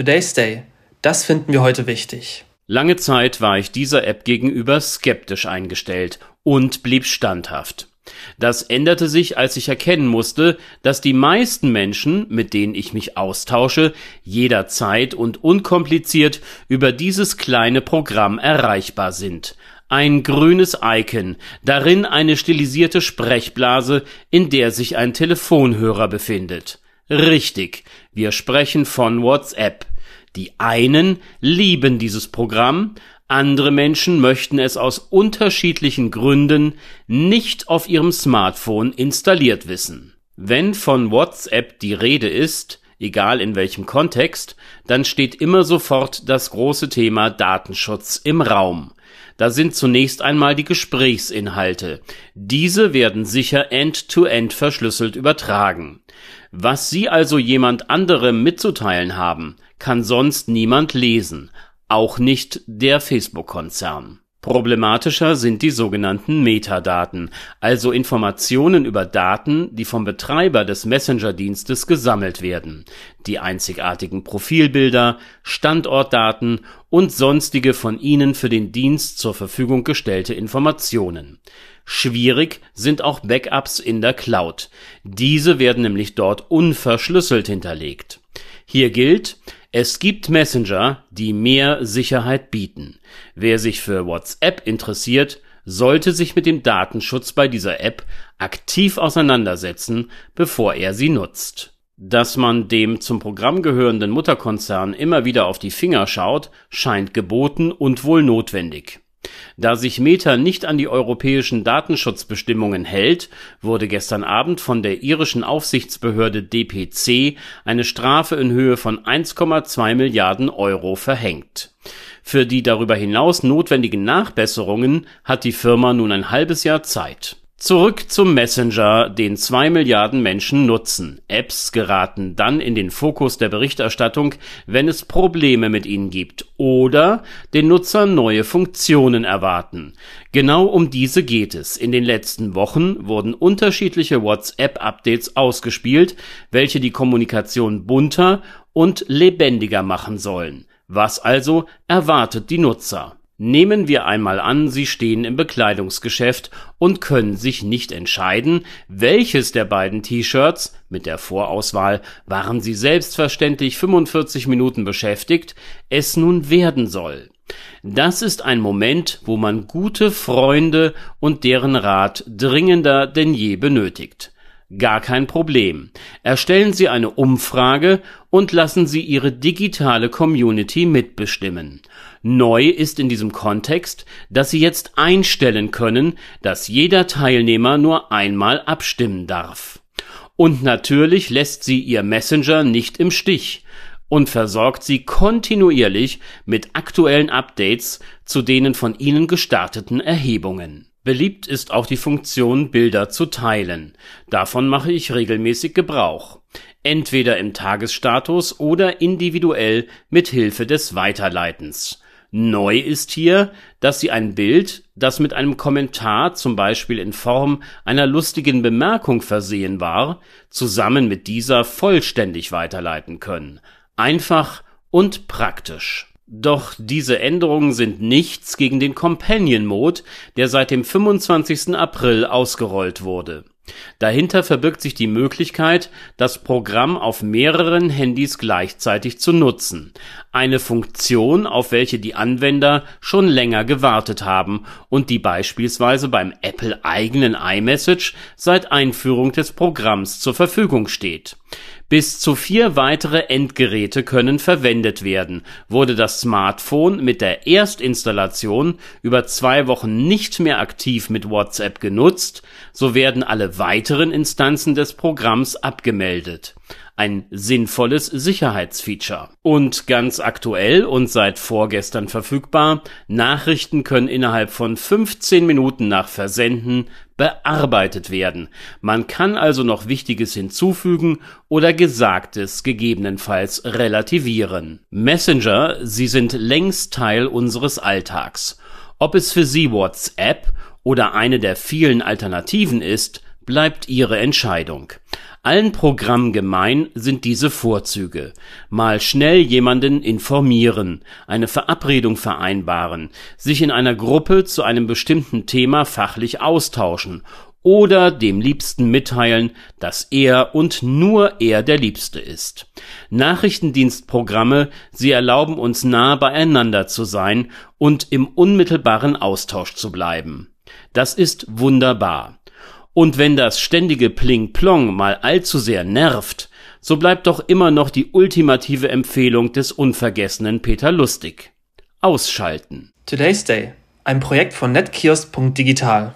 Today's Day. Das finden wir heute wichtig. Lange Zeit war ich dieser App gegenüber skeptisch eingestellt und blieb standhaft. Das änderte sich, als ich erkennen musste, dass die meisten Menschen, mit denen ich mich austausche, jederzeit und unkompliziert über dieses kleine Programm erreichbar sind. Ein grünes Icon, darin eine stilisierte Sprechblase, in der sich ein Telefonhörer befindet. Richtig, wir sprechen von WhatsApp. Die einen lieben dieses Programm, andere Menschen möchten es aus unterschiedlichen Gründen nicht auf ihrem Smartphone installiert wissen. Wenn von WhatsApp die Rede ist, egal in welchem Kontext, dann steht immer sofort das große Thema Datenschutz im Raum. Da sind zunächst einmal die Gesprächsinhalte. Diese werden sicher end-to-end -end verschlüsselt übertragen. Was Sie also jemand anderem mitzuteilen haben, kann sonst niemand lesen, auch nicht der Facebook-Konzern. Problematischer sind die sogenannten Metadaten, also Informationen über Daten, die vom Betreiber des Messenger-Dienstes gesammelt werden, die einzigartigen Profilbilder, Standortdaten und sonstige von ihnen für den Dienst zur Verfügung gestellte Informationen. Schwierig sind auch Backups in der Cloud. Diese werden nämlich dort unverschlüsselt hinterlegt. Hier gilt, es gibt Messenger, die mehr Sicherheit bieten. Wer sich für WhatsApp interessiert, sollte sich mit dem Datenschutz bei dieser App aktiv auseinandersetzen, bevor er sie nutzt. Dass man dem zum Programm gehörenden Mutterkonzern immer wieder auf die Finger schaut, scheint geboten und wohl notwendig. Da sich Meta nicht an die europäischen Datenschutzbestimmungen hält, wurde gestern Abend von der irischen Aufsichtsbehörde DPC eine Strafe in Höhe von 1,2 Milliarden Euro verhängt. Für die darüber hinaus notwendigen Nachbesserungen hat die Firma nun ein halbes Jahr Zeit Zurück zum Messenger, den zwei Milliarden Menschen nutzen. Apps geraten dann in den Fokus der Berichterstattung, wenn es Probleme mit ihnen gibt oder den Nutzer neue Funktionen erwarten. Genau um diese geht es. In den letzten Wochen wurden unterschiedliche WhatsApp-Updates ausgespielt, welche die Kommunikation bunter und lebendiger machen sollen. Was also erwartet die Nutzer? Nehmen wir einmal an, Sie stehen im Bekleidungsgeschäft und können sich nicht entscheiden, welches der beiden T-Shirts, mit der Vorauswahl waren Sie selbstverständlich 45 Minuten beschäftigt, es nun werden soll. Das ist ein Moment, wo man gute Freunde und deren Rat dringender denn je benötigt. Gar kein Problem. Erstellen Sie eine Umfrage und lassen Sie Ihre digitale Community mitbestimmen. Neu ist in diesem Kontext, dass Sie jetzt einstellen können, dass jeder Teilnehmer nur einmal abstimmen darf. Und natürlich lässt sie Ihr Messenger nicht im Stich und versorgt sie kontinuierlich mit aktuellen Updates zu denen von Ihnen gestarteten Erhebungen. Beliebt ist auch die Funktion Bilder zu teilen. Davon mache ich regelmäßig Gebrauch. Entweder im Tagesstatus oder individuell mit Hilfe des Weiterleitens. Neu ist hier, dass Sie ein Bild, das mit einem Kommentar zum Beispiel in Form einer lustigen Bemerkung versehen war, zusammen mit dieser vollständig weiterleiten können. Einfach und praktisch. Doch diese Änderungen sind nichts gegen den Companion Mode, der seit dem 25. April ausgerollt wurde. Dahinter verbirgt sich die Möglichkeit, das Programm auf mehreren Handys gleichzeitig zu nutzen, eine Funktion, auf welche die Anwender schon länger gewartet haben und die beispielsweise beim Apple eigenen iMessage seit Einführung des Programms zur Verfügung steht bis zu vier weitere Endgeräte können verwendet werden. Wurde das Smartphone mit der Erstinstallation über zwei Wochen nicht mehr aktiv mit WhatsApp genutzt, so werden alle weiteren Instanzen des Programms abgemeldet ein sinnvolles Sicherheitsfeature. Und ganz aktuell und seit vorgestern verfügbar, Nachrichten können innerhalb von 15 Minuten nach Versenden bearbeitet werden. Man kann also noch Wichtiges hinzufügen oder Gesagtes gegebenenfalls relativieren. Messenger, sie sind längst Teil unseres Alltags. Ob es für Sie WhatsApp oder eine der vielen Alternativen ist, bleibt Ihre Entscheidung. Allen Programmen gemein sind diese Vorzüge. Mal schnell jemanden informieren, eine Verabredung vereinbaren, sich in einer Gruppe zu einem bestimmten Thema fachlich austauschen oder dem Liebsten mitteilen, dass er und nur er der Liebste ist. Nachrichtendienstprogramme, sie erlauben uns nah beieinander zu sein und im unmittelbaren Austausch zu bleiben. Das ist wunderbar. Und wenn das ständige Pling-Plong mal allzu sehr nervt, so bleibt doch immer noch die ultimative Empfehlung des unvergessenen Peter Lustig. Ausschalten. Today's Day, ein Projekt von netkiosk.digital.